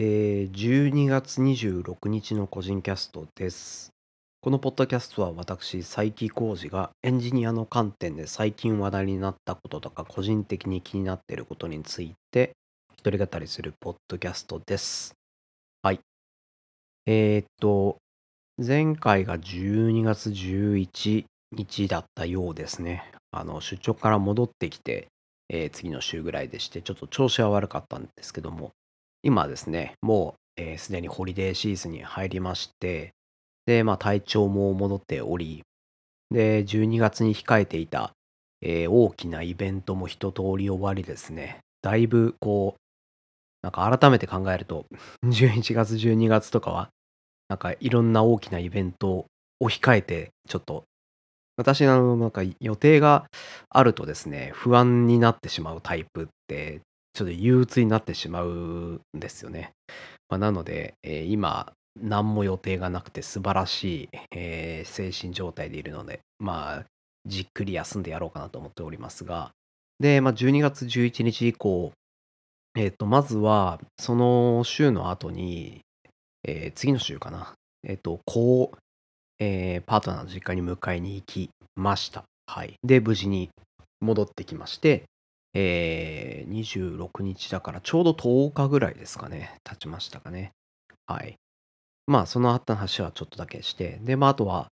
えー、12月26日の個人キャストです。このポッドキャストは私、佐伯浩二がエンジニアの観点で最近話題になったこととか個人的に気になっていることについて一人語りするポッドキャストです。はい。えー、っと、前回が12月11日だったようですね。あの、出張から戻ってきて、えー次の週ぐらいでして、ちょっと調子は悪かったんですけども、今ですね、もうえーすで、にホリデーシーズンに入りまして、で、まあ体調も戻っており、で、12月に控えていた、えー大きなイベントも一通り終わりですね、だいぶこう、なんか改めて考えると、11月、12月とかは、なんかいろんな大きなイベントを控えて、ちょっと、私のなんか予定があるとですね、不安になってしまうタイプって、ちょっと憂鬱になってしまうんですよね。まあ、なので、えー今、何も予定がなくて素晴らしい、えー精神状態でいるので、まあ、じっくり休んでやろうかなと思っておりますが、で、まあ、12月11日以降、えっ、と、まずは、その週の後に、えー次の週かな、えっ、と、こう、えーパートナーの実家に迎えに行きました。はい。で、無事に戻ってきまして、えー26日だからちょうど10日ぐらいですかね、経ちましたかね。はい。まあ、その後の話はちょっとだけして、で、まあ、あとは、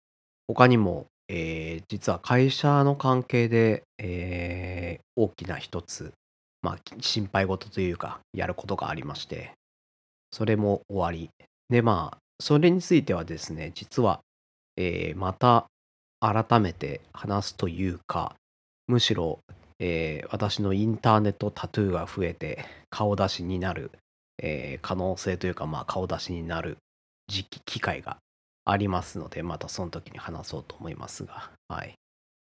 他にも、えー実は会社の関係で、えー大きな一つ、まあ、心配事というか、やることがありまして、それも終わり。で、まあ、それについてはですね、実は、えーまた改めて話すというか、むしろ、えー私のインターネットタトゥーが増えて顔出しになる、えー可能性というか、まあ、顔出しになる時期、機会がありますので、またその時に話そうと思いますが、はい。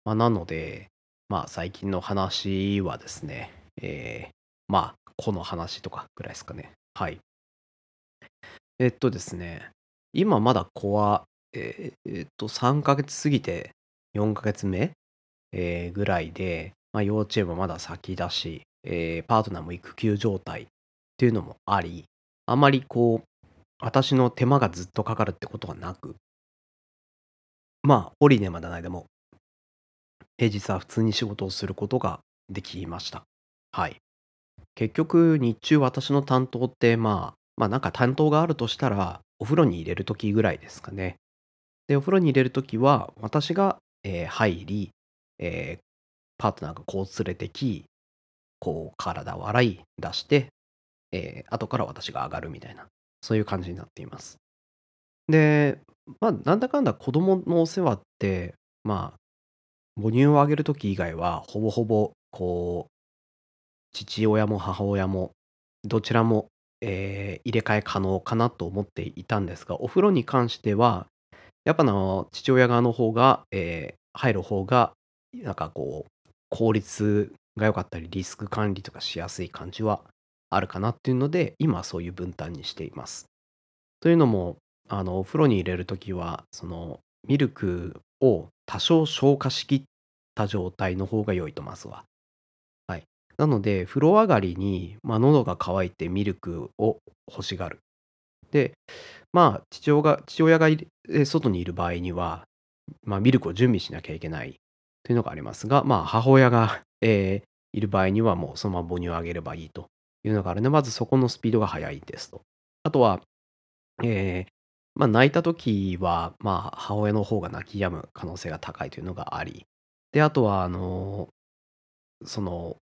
まあ、なので、まあ、最近の話はですね、えーまあ、この話とかぐらいですかね。はい。えっとですね、今まだ子は、えーっと、3ヶ月過ぎて4ヶ月目、えーぐらいで、まあ、幼稚園もまだ先だし、えーパートナーも育休状態っていうのもあり、あまりこう、私の手間がずっとかかるってことはなく、まあ、ホリデーまでの間も、平日は普通に仕事をすることができました。はい。結局、日中私の担当って、まあ、まあなんか担当があるとしたら、お風呂に入れるときぐらいですかね。で、お風呂に入れるときは、私が、えー入り、えーパートナーがこう連れてき、こう体を洗い出して、えー後から私が上がるみたいな、そういう感じになっています。で、まあ、なんだかんだ子供のお世話って、まあ、母乳をあげるとき以外は、ほぼほぼ、こう、父親も母親も、どちらも、えー入れ替え可能かなと思っていたんですが、お風呂に関しては、やっぱあの父親側の方が、えー入る方が、なんかこう、効率が良かったり、リスク管理とかしやすい感じはあるかなっていうので、今はそういう分担にしています。というのも、あのお風呂に入れるときは、そのミルクを多少消化しきった状態の方が良いと、まずは。はい。なので、風呂上がりに、まあ、喉が渇いてミルクを欲しがる。で、まあ、父親が父親が外にいる場合には、まあ、ミルクを準備しなきゃいけないというのがありますが、まあ、母親が、えーいる場合には、もうそのまま母乳をあげればいいというのがあるので、まずそこのスピードが速いですと。あとは、えーまあ、泣いたときは、まあ、母親の方が泣き止む可能性が高いというのがあり、で、あとは、あのその、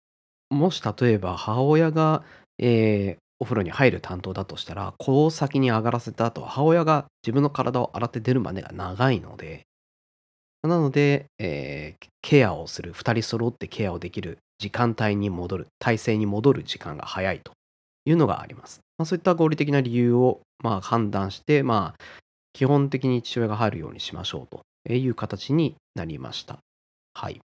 もし例えば母親が、えーお風呂に入る担当だとしたら、子を先に上がらせた後、母親が自分の体を洗って出るまでが長いので、なので、えーケアをする、2人揃ってケアをできる時間帯に戻る、体制に戻る時間が早いというのがあります。まあ、そういった合理的な理由を、まあ、判断して、まあ、基本的に父親が入るようにしましょうという形になりました。はい。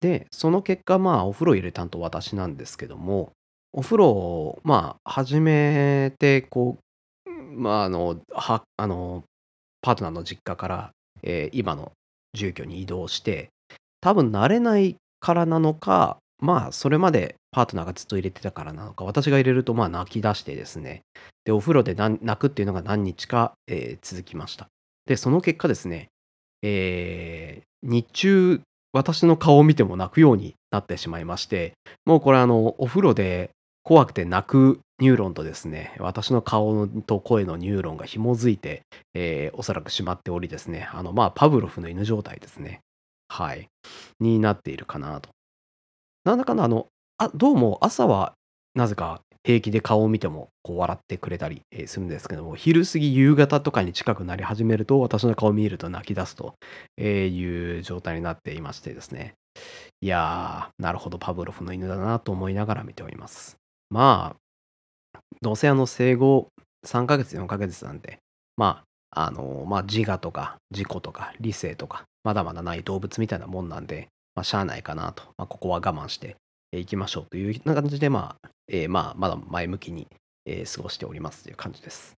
で、その結果、まあ、お風呂入れる担当私なんですけども、お風呂を、まあ、始めて、こう、まあ、あの、は、あの、パートナーの実家から、えー今の住居に移動して、多分慣れないからなのか、まあ、それまでパートナーがずっと入れてたからなのか、私が入れるとまあ泣き出してですね、で、お風呂で泣くっていうのが何日か、えー、続きました。で、その結果ですね、えー、日中、私の顔を見ても泣くようになってしまいまして、もうこれあの、お風呂で怖くて泣くニューロンとですね、私の顔と声のニューロンが紐づいて、えー、おそらくしまっておりですね、あの、まあ、パブロフの犬状態ですね。はい。になっているかなと。なんだかな、あの、あどうも朝はなぜか平気で顔を見てもこう笑ってくれたりするんですけども、昼過ぎ、夕方とかに近くなり始めると、私の顔を見ると泣き出すという状態になっていましてですね。いやー、なるほど、パブロフの犬だなと思いながら見ております。まあ、どうせあの生後3ヶ月、4ヶ月なんで、まあ、あの、まあ、自我とか自己とか理性とか、まだまだない動物みたいなもんなんで、まあ、しゃあないかなと、まあ、ここは我慢していきましょうというような感じで、まあ、えー、まあ、まだ前向きに、過ごしておりますという感じです。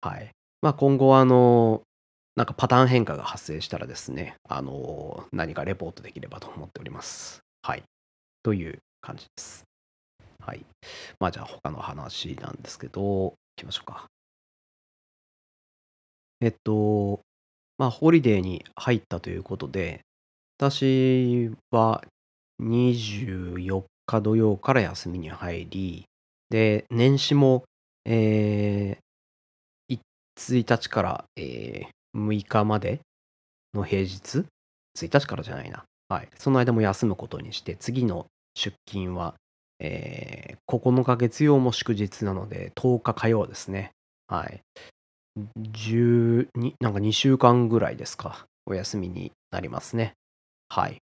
はい。まあ、今後は、あの、なんかパターン変化が発生したらですね、あの、何かレポートできればと思っております。はい。という感じです。はい。まあ、じゃあ他の話なんですけど、行きましょうか。えっと、まあ、ホリデーに入ったということで、私は24日土曜から休みに入り、で、年始も、えー、1日から、えー、6日までの平日 ?1 日からじゃないな。はい。その間も休むことにして、次の出勤は、えー、9日月曜も祝日なので、10日火曜ですね。はい。12なんか2週間ぐらいですか。お休みになりますね。はい。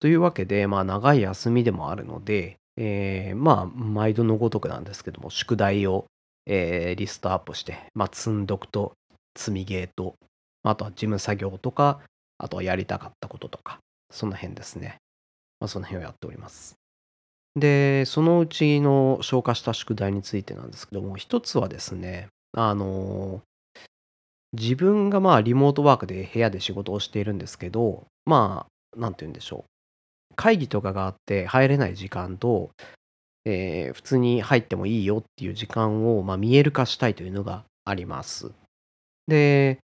というわけで、まあ、長い休みでもあるので、えー、まあ、毎度のごとくなんですけども、宿題を、えー、リストアップして、まあ、積んどくと、積みゲーと、あとは事務作業とか、あとはやりたかったこととか、その辺ですね。まあ、その辺をやっております。で、そのうちの消化した宿題についてなんですけども、一つはですね、あの、自分がまあリモートワークで部屋で仕事をしているんですけど、まあ、なんて言うんでしょう。会議とかがあって入れない時間と、えー、普通に入ってもいいよっていう時間を、まあ、見える化したいというのがあります。で、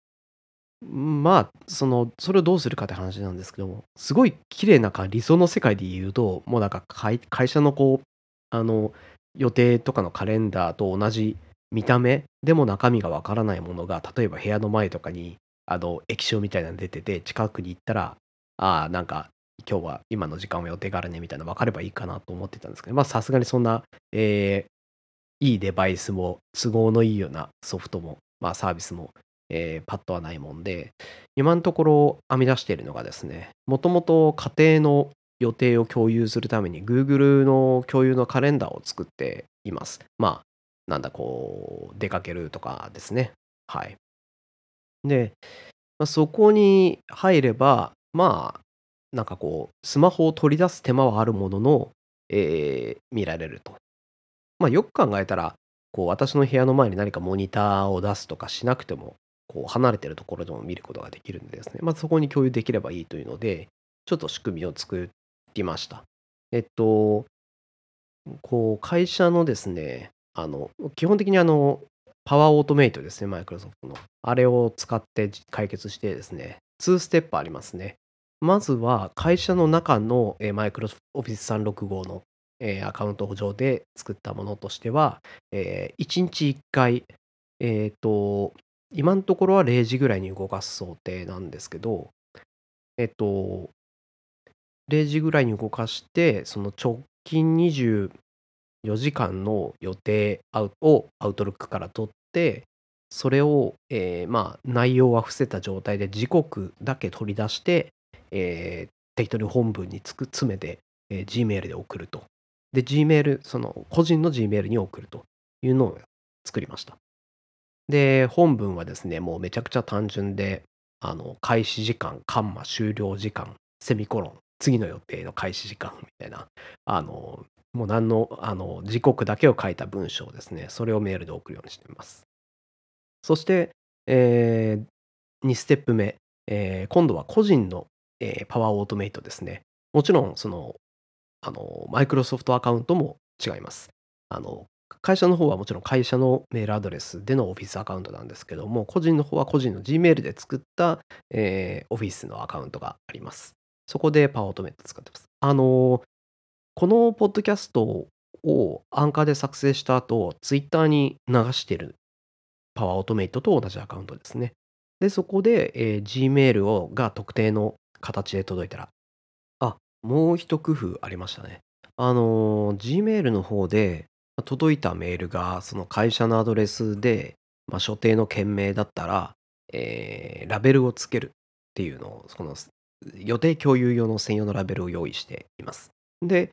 まあ、その、それをどうするかって話なんですけども、すごい綺麗な理想の世界で言うと、もうなんか会会社のこう、あの、予定とかのカレンダーと同じ見た目でも中身がわからないものが、例えば部屋の前とかに、あの、液晶みたいなの出てて、近くに行ったら、ああ、なんか今日は今の時間は予定があるねみたいな分かればいいかなと思ってたんですけど、まあさすがにそんな、えー、いいデバイスも都合のいいようなソフトも、まあサービスも、えー、パッとはないもんで、今のところ編み出しているのがですね、もともと家庭の予定を共有するために Google の共有のカレンダーを作っています。まあ、なんだこう、出かけるとかですね。はい。で、まあ、そこに入れば、まあ、なんかこう、スマホを取り出す手間はあるものの、えー、見られると。まあ、よく考えたら、こう、私の部屋の前に何かモニターを出すとかしなくても、こう、離れてるところでも見ることができるんでですね、まあ、そこに共有できればいいというので、ちょっと仕組みを作りました。えっと、こう、会社のですね、あの、基本的にあの、パワーオートメイトですね、マイクロソフトの。あれを使って解決してですね、2ステップありますね。まずは会社の中の、マイクロオフィス365の、アカウント上で作ったものとしては、1日1回、えっ、と、今のところは0時ぐらいに動かす想定なんですけど、えっ、と、0時ぐらいに動かして、その直近24時間の予定をアウトロックから取って、それを、えー、まあ内容は伏せた状態で時刻だけ取り出して、えー、適当に本文につく詰めて、えー、Gmail で送ると。で、Gmail、その個人の Gmail に送るというのを作りました。で、本文はですね、もうめちゃくちゃ単純で、あの、開始時間、カンマ終了時間、セミコロン、次の予定の開始時間 みたいな、あの、もう何の、あの、時刻だけを書いた文章ですね、それをメールで送るようにしています。そして、えー、2ステップ目、えー、今度は個人のえー、パワーオートメイトですね。もちろん、その、あの、マイクロソフトアカウントも違います。あの、会社の方はもちろん会社のメールアドレスでのオフィスアカウントなんですけども、個人の方は個人の Gmail で作った、えー、オフィスのアカウントがあります。そこでパワーオートメイト使ってます。あの、このポッドキャストをアンカーで作成した後、Twitter に流してるパワーオートメイトと同じアカウントですね。で、そこで、えー、Gmail をが特定の形で届いたら、あ、もう一工夫ありましたね。あの、Gmail の方で届いたメールがその会社のアドレスで、まあ、所定の件名だったら、えー、ラベルをつけるっていうのを、その予定共有用の専用のラベルを用意しています。で、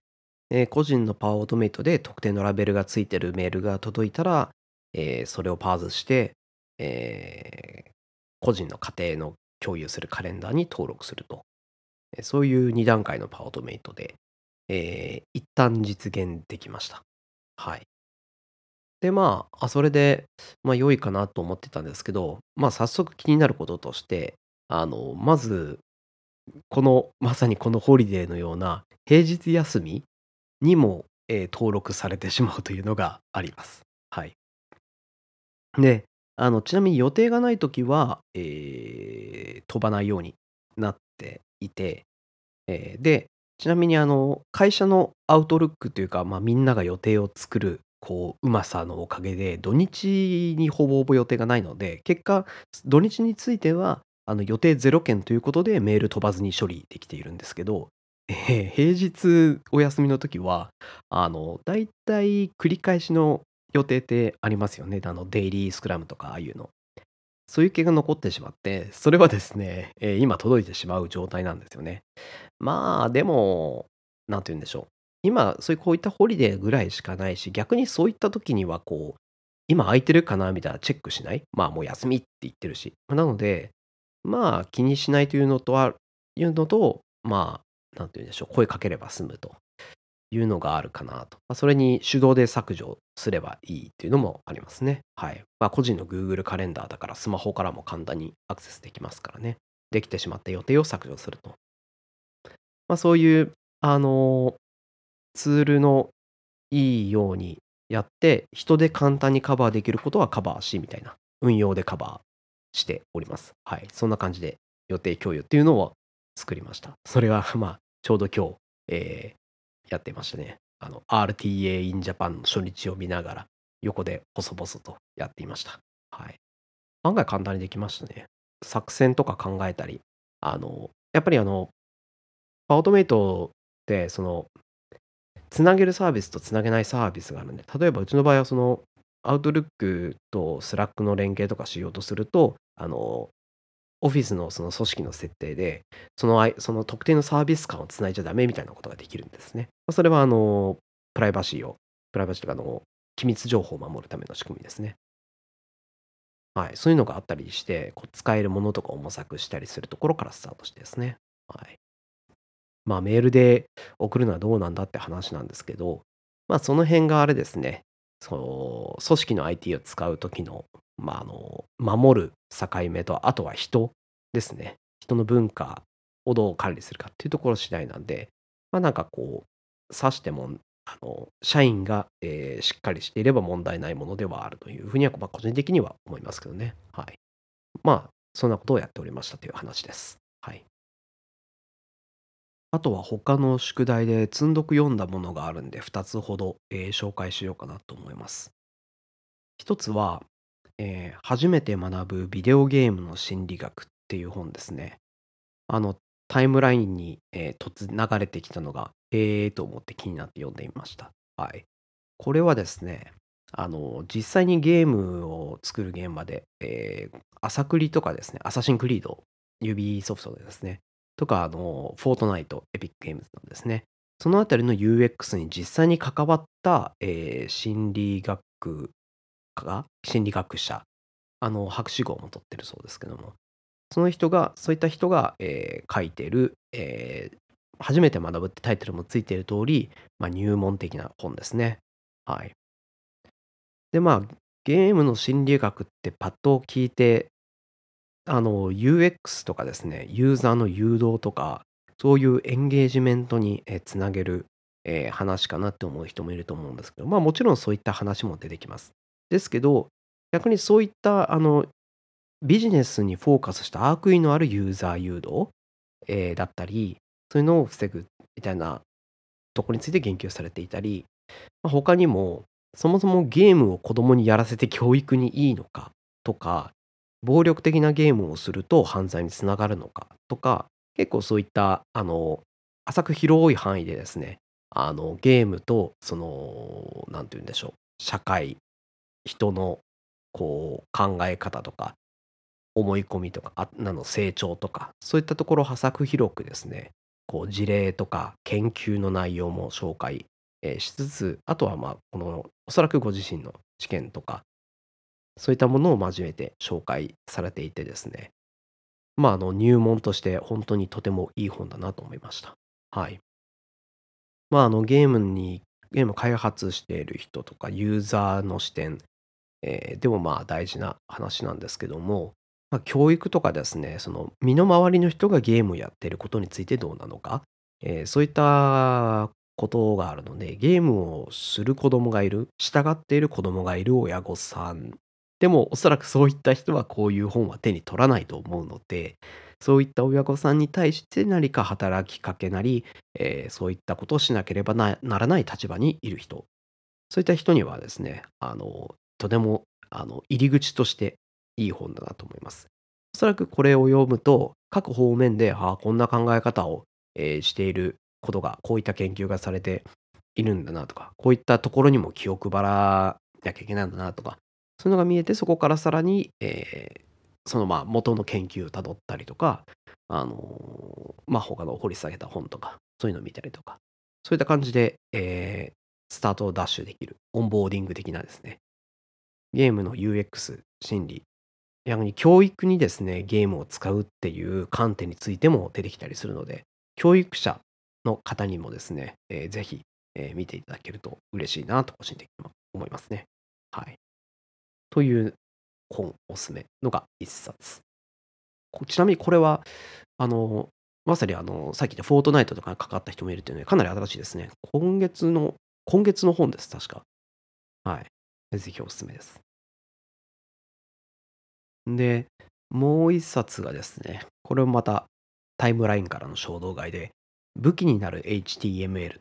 えー、個人のパワーオートメイトで特定のラベルがついてるメールが届いたら、えー、それをパーズして、えー、個人の家庭の共有するカレンダーに登録すると。そういう2段階のパワーオートメイトで、えー、一旦実現できました。はい。で、まあ、あ、それで、まあ、良いかなと思ってたんですけど、まあ、早速気になることとして、あの、まず、この、まさにこのホリデーのような平日休みにも、えー登録されてしまうというのがあります。はい。で、あの、ちなみに予定がないときは、えー飛ばないようになっていて、えーで、ちなみにあの、会社のアウトルックというか、まあ、みんなが予定を作る、こう、うまさのおかげで、土日にほぼほぼ予定がないので、結果、土日については、あの、予定0件ということでメール飛ばずに処理できているんですけど、えー平日お休みの時は、あの、だいたい繰り返しの予定ってありますよね。あの、デイリースクラムとかああいうの。そういう系が残ってしまって、それはですね、えー今届いてしまう状態なんですよね。まあ、でも、なんて言うんでしょう。今、そういうこういったホリデーぐらいしかないし、逆にそういった時にはこう、今空いてるかなみたいなチェックしない？まあもう休みって言ってるし。なので、まあ気にしないというのとは、いうのと、まあ、なんて言うんでしょう。声かければ済むというのがあるかなと。まあ、それに手動で削除すればいいっていうのもありますね。はい。まあ個人の Google カレンダーだからスマホからも簡単にアクセスできますからね。できてしまった予定を削除すると。まあ、そういう、あの、ツールのいいようにやって、人で簡単にカバーできることはカバーし、みたいな、運用でカバーしております。はい。そんな感じで予定共有っていうのを作りました。それは、まあ、ちょうど今日、えー、やってましたね。あの、RTA in Japan の初日を見ながら、横で細々とやっていました。はい。案外簡単にできましたね。作戦とか考えたり、あの、やっぱりあの、 Automate って、その、つなげるサービスとつなげないサービスがあるんで、例えばうちの場合はその、 Outlook と Slack の連携とかしようとすると、あの、オフィスのその組織の設定で、そのその特定のサービス間をつないじゃダメみたいなことができるんですね。それはあの、プライバシーを、プライバシーとかの機密情報を守るための仕組みですね。はい。そういうのがあったりして、こう使えるものとかを模索したりするところからスタートしてですね。はい。まあ、メールで送るのはどうなんだって話なんですけど、まあ、その辺があれですね、そう、組織の IT を使う時の、まあ、あの、守る境目と、あとは人ですね。人の文化をどう管理するかっていうところ次第なんで、まあ、なんかこう、指しても、あの、社員が、えーしっかりしていれば問題ないものではあるというふうには、まあ、個人的には思いますけどね。はい。まあ、そんなことをやっておりましたという話です。あとは他の宿題で積んどく読んだものがあるんで、2つほど、えー紹介しようかなと思います。一つは、えー初めて学ぶビデオゲームの心理学っていう本ですね。あの、タイムラインに、えー突流れてきたのが、ええと思って気になって読んでみました。はい。これはですね、あの、実際にゲームを作る現場で、えー、朝クリとかですね、アサシンクリード、指ソフトでですね、とか、あの、フォートナイト、エピックゲームズなんですね。そのあたりの UX に実際に関わった、えー心理学家、心理学者、あの、博士号も取ってるそうですけども、その人が、そういった人が、えー書いてる、えー初めて学ぶってタイトルもついている通り、まあ、入門的な本ですね。はい。で、まあ、ゲームの心理学ってパッと聞いてあの、UX とかですね、ユーザーの誘導とか、そういうエンゲージメントに、え、つなげるえー話かなって思う人もいると思うんですけど、まあもちろんそういった話も出てきます。ですけど、逆にそういったあのビジネスにフォーカスした悪意のあるユーザー誘導、えーだったり、そういうのを防ぐみたいなところについて言及されていたり、まあ、他にも、そもそもゲームを子供にやらせて教育にいいのかとか、暴力的なゲームをすると犯罪につながるのかとか、結構そういったあの浅く広い範囲でですね、あのゲームとその何て言うんでしょう、社会、人のこう考え方とか思い込みとか、あなの成長とか、そういったところを浅く広くですね、こう事例とか研究の内容も紹介、しつつ、あとはまあこのおそらくご自身の知見とか、そういったものを交えて紹介されていてですね、まああの入門として本当にとてもいい本だなと思いました。はい。まああのゲームにゲーム開発している人とかユーザーの視点、えーでもまあ大事な話なんですけども、まあ、教育とかですね、その身の回りの人がゲームをやっていることについてどうなのか、えーそういったことがあるので、ゲームをする子供がいる、従っている子供がいる親御さん、でもおそらくそういった人はこういう本は手に取らないと思うので、そういった親御さんに対して何か働きかけなり、えーそういったことをしなければならない立場にいる人、そういった人にはですね、あの、とても、あの、入り口としていい本だなと思います。おそらくこれを読むと、各方面で、ああ、こんな考え方を、えーしていることが、こういった研究がされているんだなとか、こういったところにも気を配らなきゃいけないんだなとか、そういうのが見えて、そこからさらに、えーそのまあ元の研究をたどったりとか、あのまあ他の掘り下げた本とか、そういうのを見たりとか、そういった感じで、えースタートをダッシュできる、オンボーディング的なですね、ゲームの UX、心理、逆に教育にですね、ゲームを使うっていう観点についても出てきたりするので、教育者の方にもですね、えーぜひ、えー見ていただけると嬉しいなと個人的に思いますね。はい。という本おすすめのが一冊。ちなみにこれは、あの、まさにあの、さっき言ったフォートナイトとかに関わった人もいるっていうので、かなり新しいですね。今月の、今月の本です、確か。はい。ぜひおすすめです。で、もう一冊がですね、これもまたタイムラインからの衝動買いで、武器になる HTML っ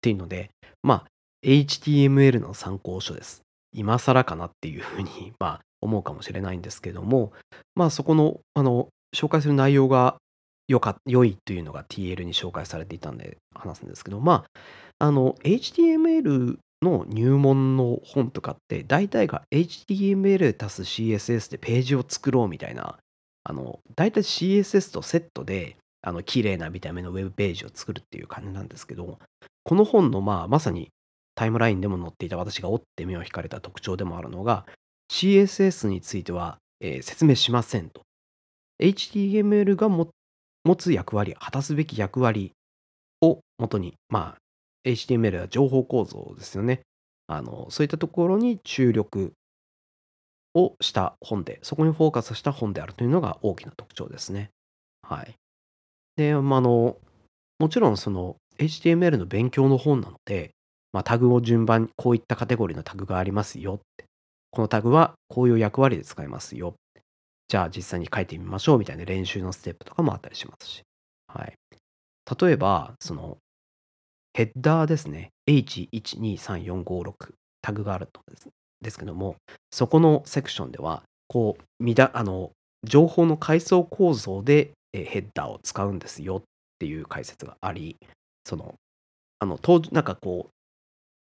ていうので、まあ、HTML の参考書です。今更かなっていうふうに、まあ、思うかもしれないんですけども、まあ、そこの、あの、紹介する内容が良か良いというのが TL に紹介されていたんで話すんですけど、まあ、あの、HTML の入門の本とかって、大体が HTML 足す CSS でページを作ろうみたいな、あの、大体 CSS とセットで、あの、綺麗な見た目のウェブページを作るっていう感じなんですけど、この本の、まあ、まさにタイムラインでも載っていた私が追って目を引かれた特徴でもあるのが、CSS については、えー説明しませんと。HTML が持つ役割、果たすべき役割をもとに、まあ、HTML は情報構造ですよね。あの、そういったところに注力をした本で、そこにフォーカスした本であるというのが大きな特徴ですね。はい。で、ま、あの、もちろんその HTML の勉強の本なので、まあ、タグを順番にこういったカテゴリーのタグがありますよって。このタグはこういう役割で使えますよ。じゃあ実際に書いてみましょうみたいな練習のステップとかもあったりしますし。はい。例えば、そのヘッダーですね。H123456 タグがあるとですですけども、そこのセクションでは、こう、みだあの情報の階層構造でヘッダーを使うんですよっていう解説があり、その、あの、当なんかこう、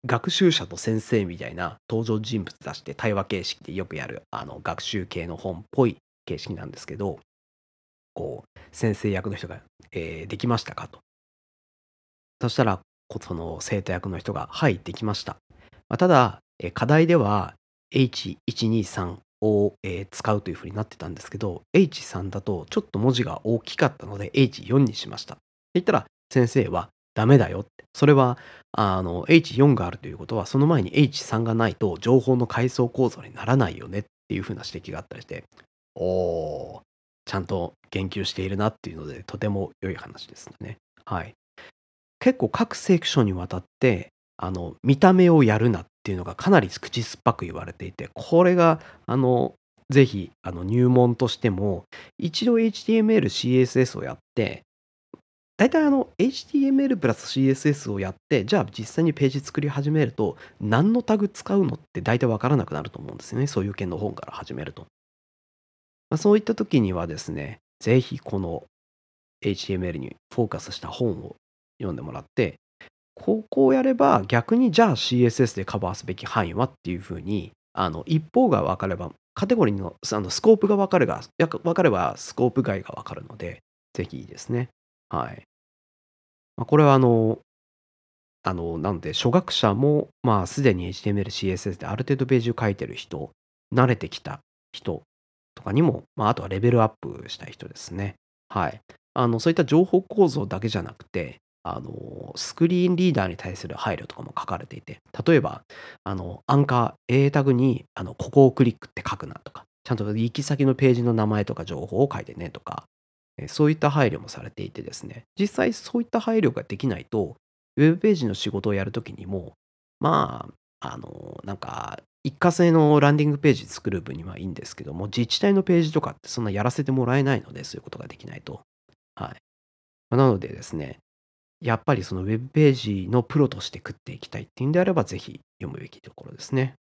学習者と先生みたいな登場人物出して対話形式でよくやるあの学習系の本っぽい形式なんですけど、こう、先生役の人が、えーできましたかと。そしたら、その生徒役の人が、はい、できました。まあ、ただ、え課題では H123 を、えー使うというふうになってたんですけど、H3 だとちょっと文字が大きかったので H4 にしました。って言ったら、先生はダメだよって。それは、あの、H4 があるということは、その前に H3 がないと情報の階層構造にならないよねっていうふうな指摘があったりして、おー、ちゃんと言及しているなっていうので、とても良い話ですね。はい。結構各セクションにわたって、あの、見た目をやるなっていうのがかなり口酸っぱく言われていて、これが、あの、ぜひ、あの、入門としても、一度 HTML、CSS をやって、大体あの HTML プラス CSS をやって、じゃあ実際にページ作り始めると、何のタグ使うのって大体わからなくなると思うんですよね。そういう件の本から始めると。まあ、そういった時にはですね、ぜひこの HTML にフォーカスした本を読んでもらって、ここをやれば逆にじゃあ CSS でカバーすべき範囲はっていうふうに、あの一方が分かれば、カテゴリーのあのスコープが分かれば、分かればスコープ外が分かるので、ぜひいいですね。はい。まあ、これはあの、あの、なんで、初学者も、まあ、すでに HTML、CSS である程度ページを書いてる人、慣れてきた人とかにも、まあ、あとはレベルアップしたい人ですね。はい。あの、そういった情報構造だけじゃなくて、あの、スクリーンリーダーに対する配慮とかも書かれていて、例えば、あの、アンカー、A タグに、あの、ここをクリックって書くなとか、ちゃんと行き先のページの名前とか情報を書いてねとか、そういった配慮もされていてですね、実際そういった配慮ができないと、ウェブページの仕事をやるときにも、まあ、あの、なんか、一過性のランディングページ作る分にはいいんですけども、自治体のページとかってそんなやらせてもらえないので、そういうことができないと。はい。なのでですね、やっぱりそのウェブページのプロとして食っていきたいっていうんであれば、ぜひ読むべきところですね。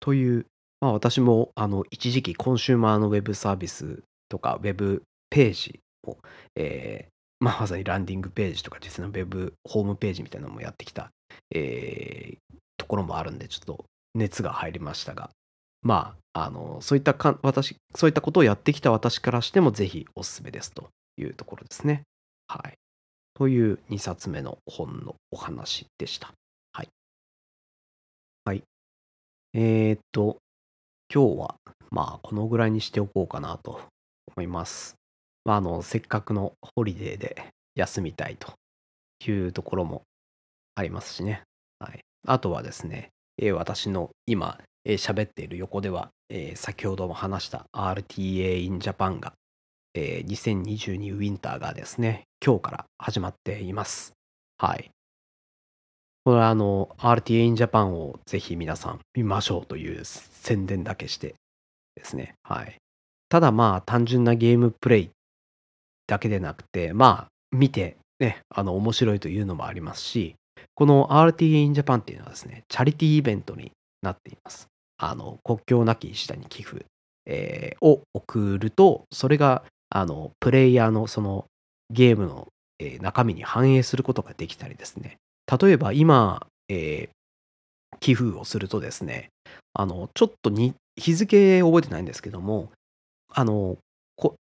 という、まあ私もあの一時期コンシューマーのウェブサービスとかウェブページを、えー、まあ、まさにランディングページとか実際のウェブホームページみたいなのもやってきた、えー、ところもあるんで、ちょっと熱が入りましたが、まあ、あの、そういったか、私、そういったことをやってきた私からしても、ぜひおすすめですというところですね。はい。という2冊目の本のお話でした。はい。はい。えー、っと、今日は、まあ、このぐらいにしておこうかなと思います。まあ、あの、せっかくのホリデーで休みたいというところもありますしね。はい。あとはですね、えー、私の今、えー、喋っている横では、えー、先ほども話した RTA in Japan が、えー、2022ウィンターがですね、今日から始まっています。はい。これはあの、RTA in Japan をぜひ皆さん見ましょうという宣伝だけしてですね。はい。ただまあ単純なゲームプレイだけでなくて、まあ、見て、ね、あの、面白いというのもありますし、この RTA in Japan っていうのはですね、チャリティーイベントになっています。あの、国境なき下に寄付、えー、を送ると、それが、あの、プレイヤーのそのゲームの、えー、中身に反映することができたりですね。例えば今、えー、寄付をするとですね、あの、ちょっとに日付覚えてないんですけども、あの、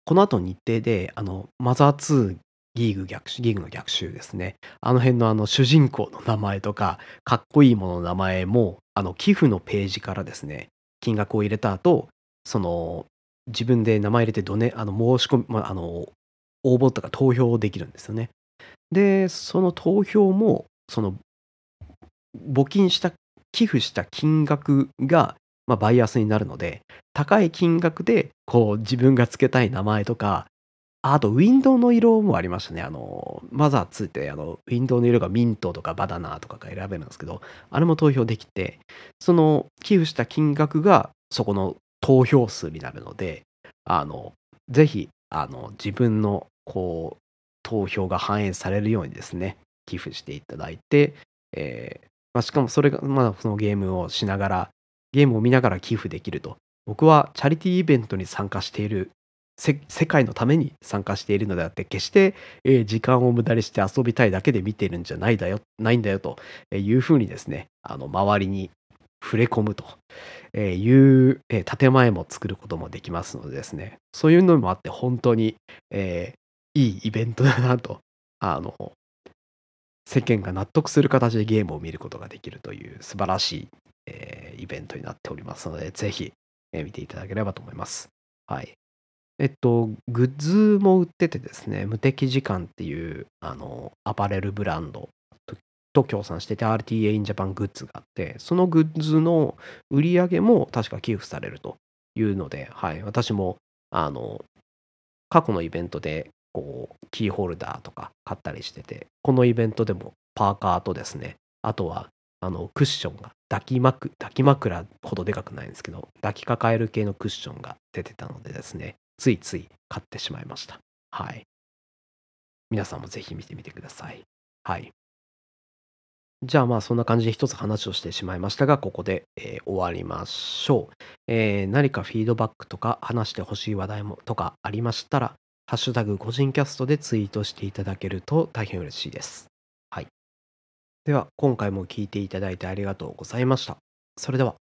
この後日程で、あの、マザー2ギーグ逆襲、ギーグの逆襲ですね。あの辺のあの主人公の名前とか、かっこいいものの名前も、あの寄付のページからですね、金額を入れた後、その、自分で名前入れてドネ、あの申し込み、あの、応募とか投票できるんですよね。で、その投票も、その、募金した、寄付した金額が、まあ、バイアスになるので、高い金額で、こう、自分が付けたい名前とか、あと、ウィンドウの色もありましたね。あの、マザー2って、あの、ウィンドウの色がミントとかバナナとかが選べるんですけど、あれも投票できて、その寄付した金額がそこの投票数になるので、あの、ぜひ、あの、自分の、こう、投票が反映されるようにですね、寄付していただいて、えーまあ、しかもそれが、まあ、そのゲームをしながら、ゲームを見ながら寄付できると。僕はチャリティーイベントに参加している世界のために参加しているのであって決して、えー、時間を無駄にして遊びたいだけで見ているんじゃないだよないんだよというふうにですねあの周りに触れ込むという、えー、建前も作ることもできますのでですねそういうのもあって本当に、えー、いいイベントだなとあの世間が納得する形でゲームを見ることができるという素晴らしいえー、イベントになっておりますので、ぜひ、えー、見ていただければと思います。はい。えっと、グッズも売っててですね、無敵時間っていう、あの、アパレルブランドと協賛してて、RTA in Japan グッズがあって、そのグッズの売り上げも確か寄付されるというので、はい、私も、あの、過去のイベントでこう、キーホルダーとか買ったりしてて、このイベントでもパーカーとですね、あとは、あの、クッションが抱き枕抱き枕ほどでかくないんですけど、抱きかかえる系のクッションが出てたのでですね、ついつい買ってしまいました。はい。皆さんもぜひ見てみてください。はい。じゃあまあそんな感じで一つ話をしてしまいましたが、ここで、えー終わりましょう。えー何かフィードバックとか話してほしい話題もとかありましたら、ハッシュタグ個人キャストでツイートしていただけると大変嬉しいです。では、今回も聞いていただいてありがとうございました。それでは。